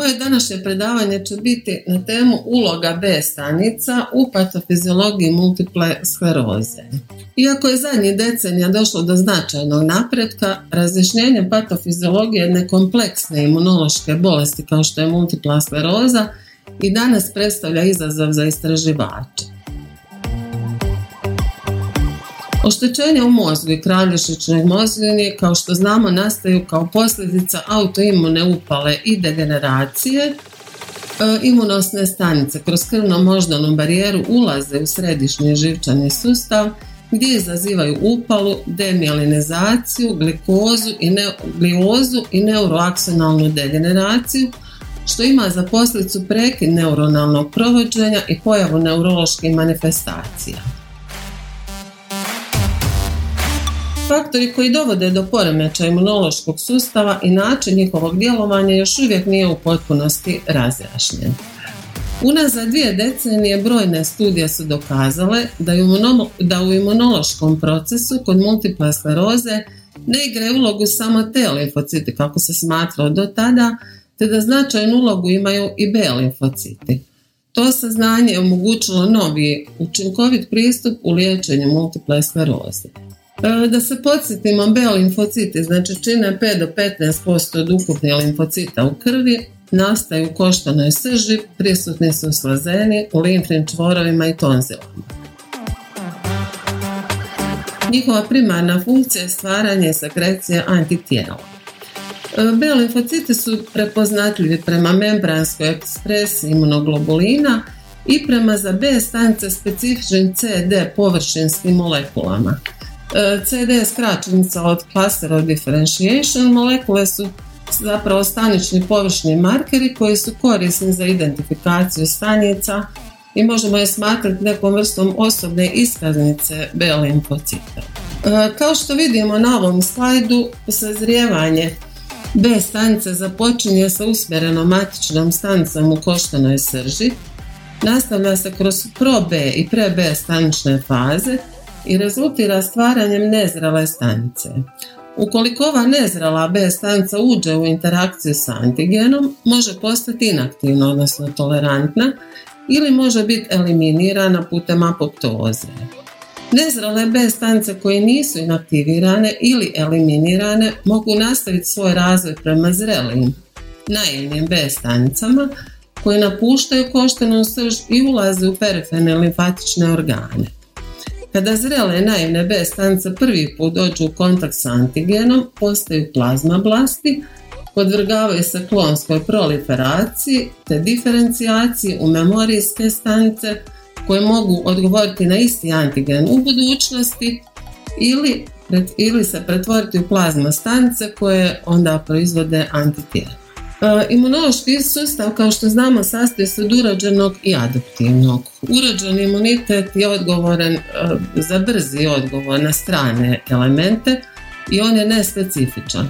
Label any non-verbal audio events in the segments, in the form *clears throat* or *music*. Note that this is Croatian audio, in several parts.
Moje današnje predavanje će biti na temu uloga B stanica u patofiziologiji multiple skleroze. Iako je zadnjih decenija došlo do značajnog napretka, razjašnjenje patofiziologije jedne kompleksne imunološke bolesti kao što je multipla skleroza i danas predstavlja izazov za istraživače. Oštećenja u mozgu i kralješičnoj mozgini, kao što znamo, nastaju kao posljedica autoimune upale i degeneracije. E, imunosne stanice kroz krvno-moždanu barijeru ulaze u središnji živčani sustav gdje izazivaju upalu, demjelinizaciju, glikozu i gliozu i neuroaksionalnu degeneraciju, što ima za posljedicu prekid neuronalnog provođenja i pojavu neuroloških manifestacija. Faktori koji dovode do poremeća imunološkog sustava i način njihovog djelovanja još uvijek nije u potpunosti razjašnjen. Unazad dvije decenije brojne studije su dokazale da, u imunološkom procesu kod multiple skleroze ne igraju ulogu samo T limfociti kako se smatralo do tada, te da značajnu ulogu imaju i B limfociti. To saznanje je omogućilo novi učinkovit pristup u liječenju multiple skleroze. E, da se podsjetimo, B limfociti znači čine 5 do 15% od ukupnih limfocita u krvi, nastaju u koštanoj srži, prisutni su slazeni, u limfnim čvorovima i tonzilama. Njihova primarna funkcija je stvaranje sekrecije antitijela. E, B limfociti su prepoznatljivi prema membranskoj ekspresiji imunoglobulina i prema za B stanice specifičnim CD površinskim molekulama. E, CD je skraćenica od cluster of differentiation, molekule su zapravo stanični površni markeri koji su korisni za identifikaciju stanica i možemo je smatrati nekom vrstom osobne iskaznice B limfocita. E, kao što vidimo na ovom slajdu, sazrijevanje B stanice započinje sa usmjerenom matičnom stanicom u koštanoj srži, nastavlja se kroz pro B i pre B stanične faze i rezultira stvaranjem nezrele stanice. Ukoliko ova nezrela B stanica uđe u interakciju s antigenom, može postati inaktivna, odnosno tolerantna, ili može biti eliminirana putem apoptoze. Nezrele B stanice koje nisu inaktivirane ili eliminirane mogu nastaviti svoj razvoj prema zrelim, naivnim B stanicama koje napuštaju koštanu srž i ulaze u periferne limfatične organe. Kada zrele naivne B stanice prvi put dođu u kontakt s antigenom, postaju plazmablasti, podvrgavaju se klonskoj proliferaciji te diferencijaciji u memorijske stanice koje mogu odgovoriti na isti antigen u budućnosti ili, ili se pretvoriti u plazma stanice koje onda proizvode antitijela. E, imunološki sustav, kao što znamo, sastoji se od urođenog i adaptivnog. Urođeni imunitet je odgovoran e, za brzi odgovor na strane elemente i on je nespecifičan.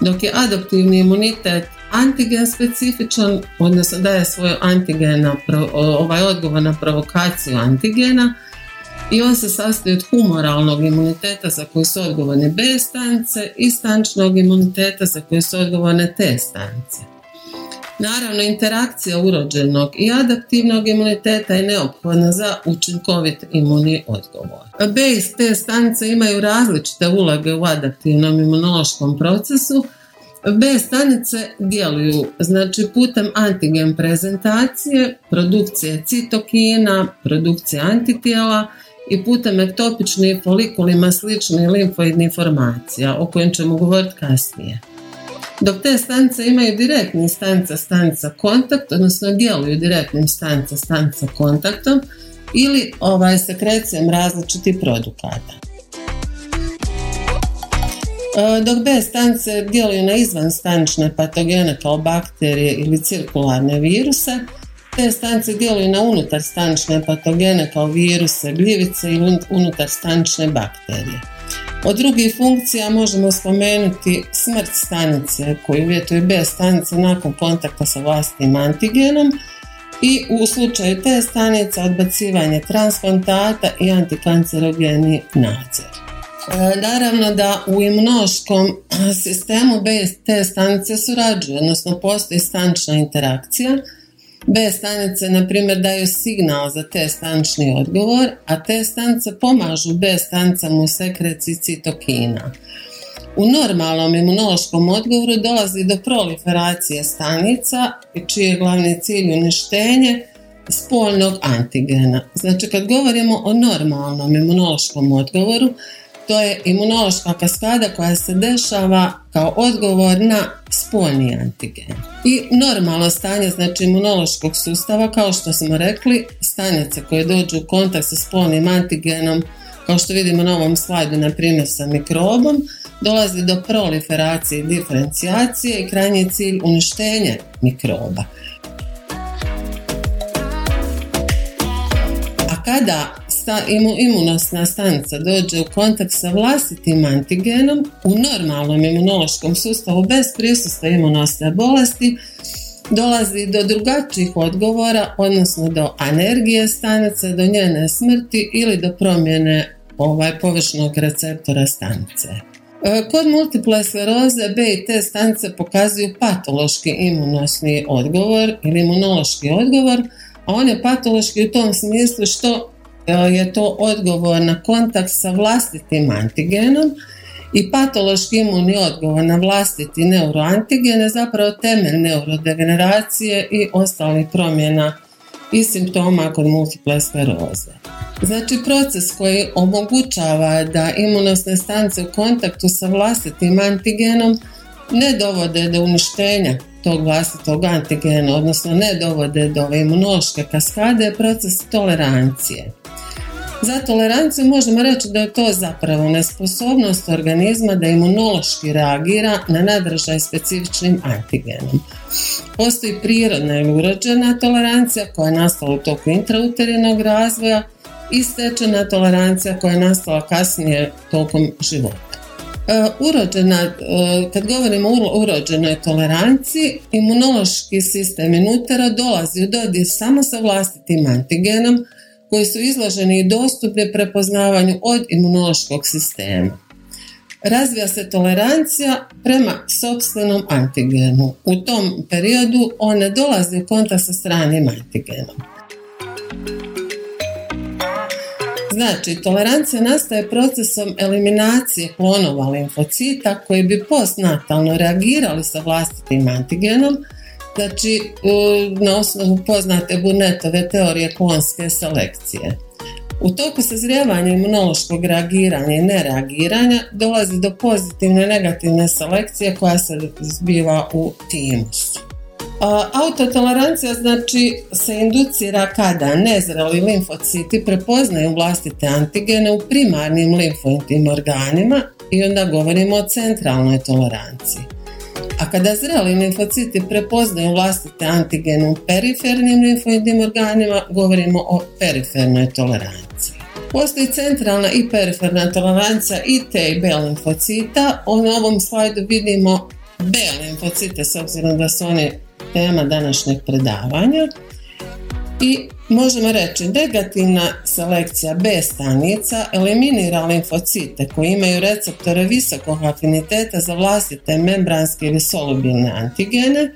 Dok je adaptivni imunitet antigen specifičan, odnosno daje svoj antigen na ovaj odgovor na provokaciju antigena i on se sastoji od humoralnog imuniteta za koji su odgovorne B stanice i stančnog imuniteta za koje su odgovorne T stanice. Naravno, interakcija urođenog i adaptivnog imuniteta je neophodna za učinkovit imunni odgovor. B i T stanice imaju različite uloge u adaptivnom imunološkom procesu, B stanice djeluju znači putem antigen prezentacije, produkcije citokina, produkcije antitijela i putem ektopičnih folikulima sličnih limfoidnih formacija, o kojem ćemo govoriti kasnije. Dok te stanice imaju direktni stanica kontakt, odnosno djeluju direktnim stanica kontaktom ili ovaj sekrecijom različitih produkata. E, dok B stanice djeluju na izvanstanične patogene kao bakterije ili cirkularne viruse, te stanice djeluju na unutar stanične patogene kao viruse, gljivice ili unutar stanične bakterije. Od drugih funkcija možemo spomenuti smrt stanice koju uvjetuje B stanice nakon kontakta sa vlastitim antigenom i u slučaju te stanice odbacivanje transplantata i antikancerogeni nadzor. E, naravno da u imunološkom *clears throat* sistemu B te stanice surađuju, odnosno postoji stanična interakcija B stanice, na primjer, daju signal za T stanični odgovor, a T stanice pomažu B stanicama u sekreciji citokina. U normalnom imunološkom odgovoru dolazi do proliferacije stanica, čiji je glavni cilj uništenje spoljnog antigena. Znači, kad govorimo o normalnom imunološkom odgovoru, to je imunološka kaskada koja se dešava kao odgovor na spoljni antigen. I normalno stanje znači imunološkog sustava, kao što smo rekli, stanice koje dođu u kontakt sa spolnim antigenom, kao što vidimo na ovom slajdu, na primjer sa mikrobom, dolazi do proliferacije i diferencijacije i krajnji cilj uništenje mikroba. A kada sta, imunosna stanica dođe u kontakt sa vlastitim antigenom u normalnom imunološkom sustavu bez prisustva imunosne bolesti dolazi do drugačijih odgovora, odnosno do anergije stanice, do njene smrti ili do promjene ovaj površnog receptora stanice. E, kod multiple skleroze B i T stanice pokazuju patološki imunosni odgovor ili imunološki odgovor, a on je patološki u tom smislu što je to odgovor na kontakt sa vlastitim antigenom i patološki imunni odgovor na vlastiti neuroantigen je zapravo temelj neurodegeneracije i ostalih promjena i simptoma kod multiple skleroze. Znači proces koji omogućava da imunosne stanice u kontaktu sa vlastitim antigenom ne dovode do uništenja tog vlastitog antigena, odnosno ne dovode do imunološke kaskade, proces tolerancije. Za toleranciju možemo reći da je to zapravo nesposobnost organizma da imunološki reagira na nadražaj specifičnim antigenom. Postoji prirodna ili urođena tolerancija koja je nastala u toku intrauterinog razvoja i stečena tolerancija koja je nastala kasnije tokom života. E, urođena, e, kad govorimo o urođenoj toleranciji, imunološki sistem inutera dolazi u dodir samo sa vlastitim antigenom, koji su izloženi i dostupni prepoznavanju od imunološkog sistema. Razvija se tolerancija prema sobstvenom antigenu. U tom periodu on ne dolazi u kontakt sa stranim antigenom. Znači, tolerancija nastaje procesom eliminacije klonova limfocita koji bi postnatalno reagirali sa vlastitim antigenom, znači na osnovu poznate Burnetove teorije klonske selekcije. U toku sazrijevanja imunološkog reagiranja i nereagiranja dolazi do pozitivne i negativne selekcije koja se zbiva u timusu. Autotolerancija znači se inducira kada nezreli limfociti prepoznaju vlastite antigene u primarnim limfoidnim organima i onda govorimo o centralnoj toleranciji. A kada zreli limfociti prepoznaju vlastite antigene u perifernim limfoidnim organima, govorimo o perifernoj toleranciji. Postoji centralna i periferna tolerancija i T i B limfocita. Na ovom slajdu vidimo B limfocite s obzirom da su oni tema današnjeg predavanja. I možemo reći negativna selekcija B stanica eliminira limfocite koji imaju receptore visokog afiniteta za vlastite membranske ili solubilne antigene.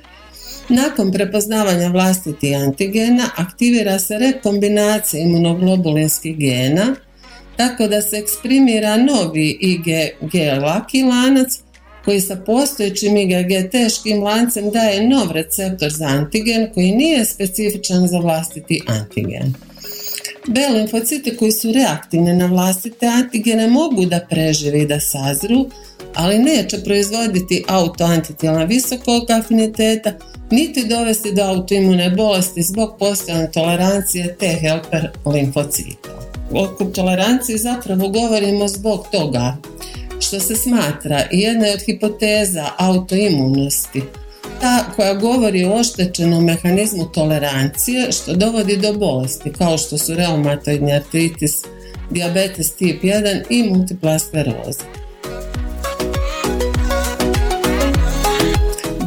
Nakon prepoznavanja vlastitih antigena aktivira se rekombinacija imunoglobulinskih gena tako da se eksprimira novi IgG laki lanac koji sa postojećim IgG teškim lancem daje nov receptor za antigen koji nije specifičan za vlastiti antigen. B limfocite koji su reaktivne na vlastite antigene mogu da prežive i da sazru, ali neće proizvoditi autoantitijela visokog afiniteta, niti dovesti do autoimune bolesti zbog postojane tolerancije T helper limfocita. O toleranciji zapravo govorimo zbog toga što se smatra jedna je od hipoteza autoimunosti, ta koja govori o oštećenom mehanizmu tolerancije što dovodi do bolesti kao što su reumatoidni artritis, diabetes tip 1 i multipla skleroza.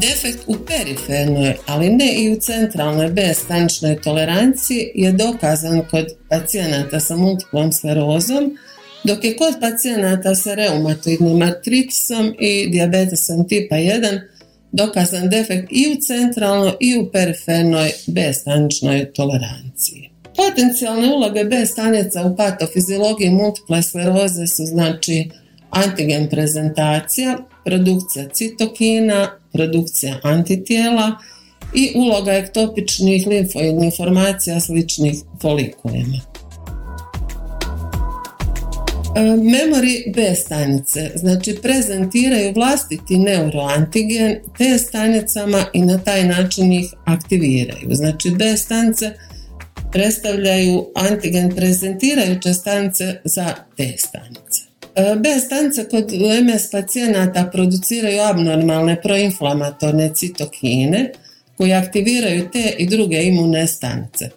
Defekt u perifernoj, ali ne i u centralnoj bestaničnoj toleranciji je dokazan kod pacijenata sa multiplom sklerozom, dok je kod pacijenata sa reumatoidnim artritisom i diabetesom tipa 1 dokazan defekt i u centralnoj i u perifernoj B staničnoj toleranciji. Potencijalne uloge B stanica u patofizilogiji multiple skleroze su znači antigen prezentacija, produkcija citokina, produkcija antitijela i uloga ektopičnih limfoidnih formacija sličnih folikulima. Memori B stanice, znači prezentiraju vlastiti neuroantigen T stanicama i na taj način ih aktiviraju. Znači B stanice predstavljaju antigen prezentirajuće stanice za T stanice. B stanice kod MS pacijenata produciraju abnormalne proinflamatorne citokine koji aktiviraju te i druge imune stanice.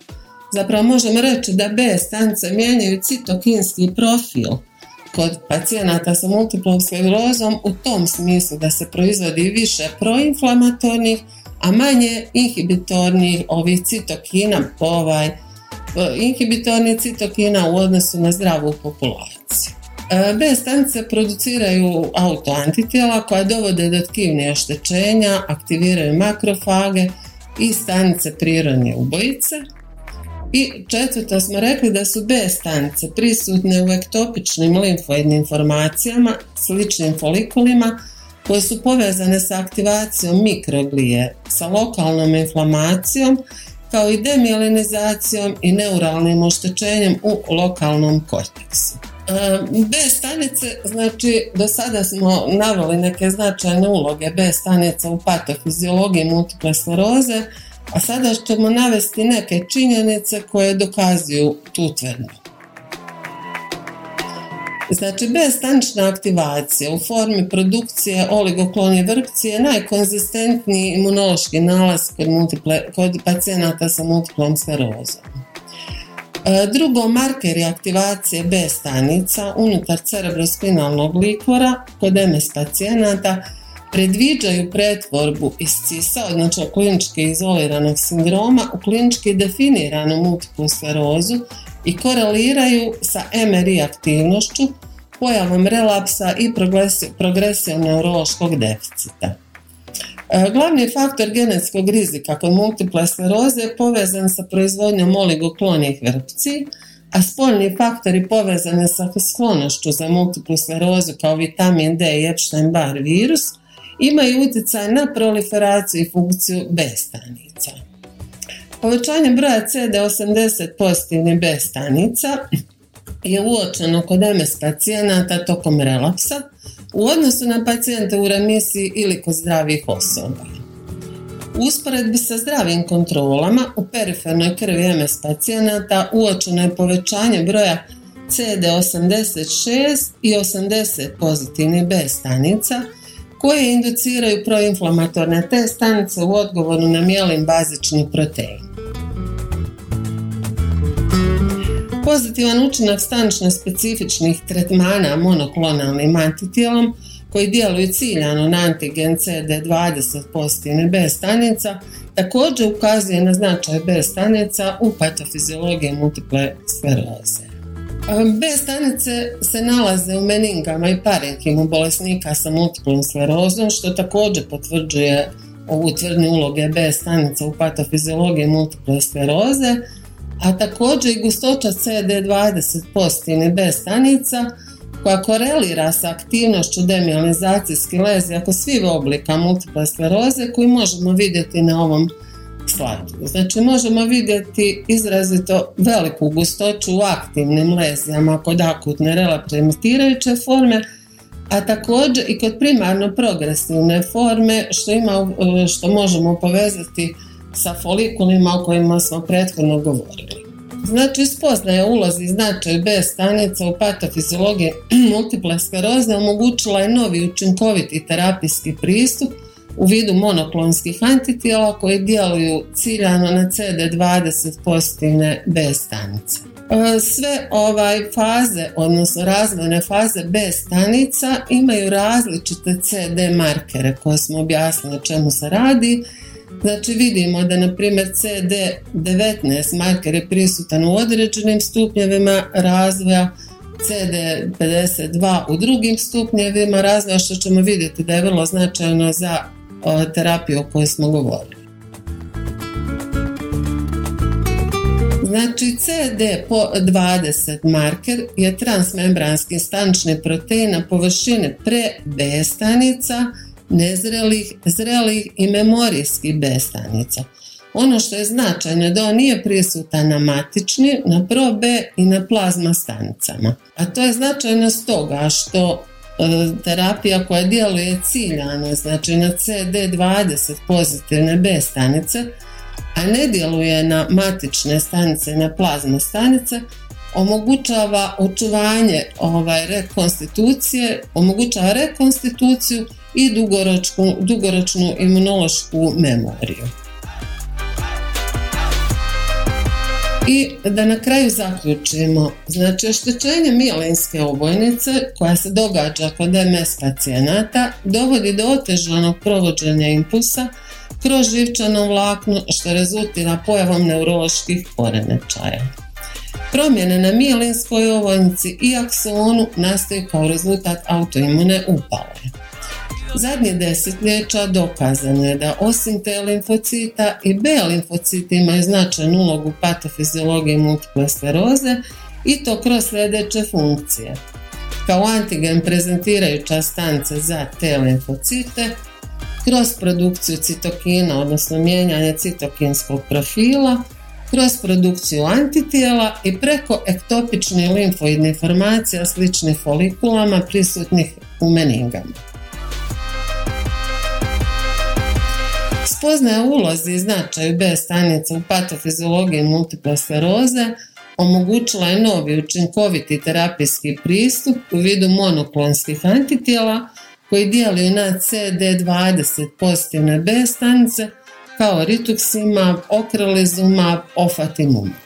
Zapravo možemo reći da B stanice mijenjaju citokinski profil kod pacijenata sa multiplom sklerozom u tom smislu da se proizvodi više proinflamatornih, a manje inhibitornih ovih citokina ovaj inhibitornih citokina u odnosu na zdravu populaciju. E, B stanice produciraju autoantitijela koja dovode do tkivnih oštećenja, aktiviraju makrofage i stanice prirodne ubojice. I četvrto smo rekli da su B stanice prisutne u ektopičnim limfoidnim formacijama, sličnim folikulima, koje su povezane sa aktivacijom mikroglije, sa lokalnom inflamacijom, kao i demjelinizacijom i neuralnim oštećenjem u lokalnom korteksu. B stanice, znači do sada smo naveli neke značajne uloge B stanica u patofiziologiji multiple skleroze, a sada ćemo navesti neke činjenice koje dokazuju tu tvrdnju. Znači, B-stanična aktivacija u formi produkcije oligoklonje vrpci je najkonzistentniji imunološki nalaz kod, multiple, kod pacijenata sa multiplom sklerozom. E, drugo, markeri aktivacije B stanica unutar cerebrospinalnog likvora kod MS pacijenata predviđaju pretvorbu iz CISA, znači klinički izoliranog sindroma, u klinički definiranu multiplu sklerozu i koreliraju sa MRI aktivnošću, pojavom relapsa i progresijom neurološkog deficita. E, glavni faktor genetskog rizika kod multiple skleroze je povezan sa proizvodnjom oligoklonih vrpci, a spoljni faktori povezani sa sklonošću za multiplu sklerozu kao vitamin D i Epstein-Barr virus imaju utjecaj na proliferaciju i funkciju B stanica. Povećanje broja CD80 pozitivnih B stanica je uočeno kod MS pacijenata tokom relapsa, u odnosu na pacijente u remisiji ili kod zdravih osoba. U usporedbi sa zdravim kontrolama u perifernoj krvi MS pacijenata uočeno je povećanje broja CD86 i 80 pozitivnih B stanica koje induciraju proinflamatorne T stanice u odgovoru na mijelin bazični protein. pozitivan učinak stanično specifičnih tretmana monoklonalnim antitijelom koji djeluju ciljano na antigen CD20 pozitivne B stanica također ukazuje na značaj B stanica u patofiziologiji multiple skleroze. B stanice se nalaze u meningama i parenkimu bolesnika sa multiplom sklerozom što također potvrđuje ovu tvrdnju uloge B stanica u patofiziologiji multiple skleroze, a također i gustoća CD20 pozitivnih B stanica koja korelira sa aktivnošću demilinizacijske lezije kod svih oblika multiple skleroze koji možemo vidjeti na ovom slajdu. Znači možemo vidjeti izrazito veliku gustoću u aktivnim lezijama kod akutne relaptimitirajuće forme, a također i kod primarno progresivne forme što, ima, što možemo povezati sa folikulima o kojima smo prethodno govorili. Znači, spoznaje ulozi značaj B stanica u patofiziologiji *clears throat* multiple skleroze omogućila je novi učinkoviti terapijski pristup u vidu monoklonskih antitijela koji djeluju ciljano na CD20 pozitivne B stanice. sve ovaj faze, odnosno razvojne faze B stanica imaju različite CD markere koje smo objasnili o čemu se radi. Znači vidimo da na primjer CD19 marker je prisutan u određenim stupnjevima razvoja, CD52 u drugim stupnjevima razvoja što ćemo vidjeti da je vrlo značajno za terapiju o kojoj smo govorili. Znači CD20 marker je transmembranski stanični protein na površini pre-B stanica, nezrelih, zrelih i memorijskih B stanica. Ono što je značajno da on nije prisutan na matični, na pro-B i na plazma stanicama. A to je značajno stoga što terapija koja djeluje ciljano, znači na CD20 pozitivne B stanice, a ne djeluje na matične stanice na plazme stanice, omogućava očuvanje ovaj, rekonstitucije, omogućava rekonstituciju i dugoročnu, dugoročnu imunološku memoriju. I da na kraju zaključimo, znači oštećenje mijelinske obojnice koja se događa kod MS pacijenata dovodi do otežanog provođenja impulsa kroz živčano vlakno što rezultira pojavom neuroloških poremećaja. Promjene na mijelinskoj ovojnici i aksonu nastaju kao rezultat autoimune upale. Zadnje desetljeća dokazano je da osim T limfocita i B limfociti imaju značajnu ulogu patofiziologije multiple skleroze i to kroz sljedeće funkcije. Kao antigen prezentirajuća stanica za T limfocite, kroz produkciju citokina, odnosno mijenjanje citokinskog profila, kroz produkciju antitijela i preko ektopičnih limfoidnih formacija sličnih folikulama prisutnih u meningama. Spoznaja ulozi i značaju B stanica u patofiziologiji multiple skleroze omogućila je novi učinkoviti terapijski pristup u vidu monoklonskih antitijela koji djeluju na CD20 pozitivne B stanice kao rituximab, okrelizumab, ofatimumab.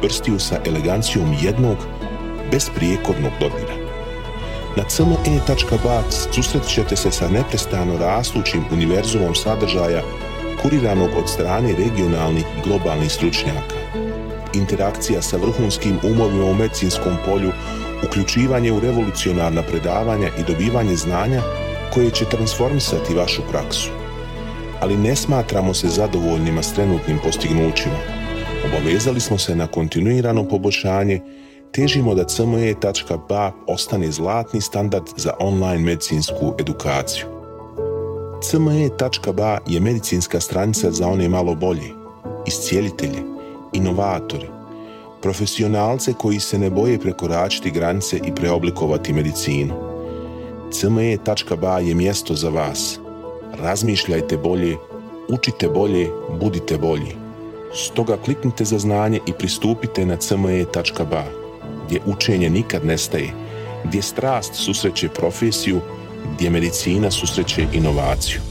prstiju sa elegancijom jednog, besprijekornog dodira. Na cme.ba susret ćete se sa neprestano rastućim univerzumom sadržaja kuriranog od strane regionalnih i globalnih stručnjaka interakcija sa vrhunskim umovima u medicinskom polju, uključivanje u revolucionarna predavanja i dobivanje znanja koje će transformisati vašu praksu. Ali ne smatramo se zadovoljnima s trenutnim postignućima. Obavezali smo se na kontinuirano poboljšanje težimo da cme.ba ostane zlatni standard za online medicinsku edukaciju. cme.ba je medicinska stranica za one malo bolje, iscijelitelje, inovatori, profesionalce koji se ne boje prekoračiti granice i preoblikovati medicinu. cme.ba je mjesto za vas. Razmišljajte bolje, učite bolje, budite bolji. Stoga kliknite za znanje i pristupite na cme.ba gdje učenje nikad nestaje, gdje strast susreće profesiju, gdje medicina susreće inovaciju.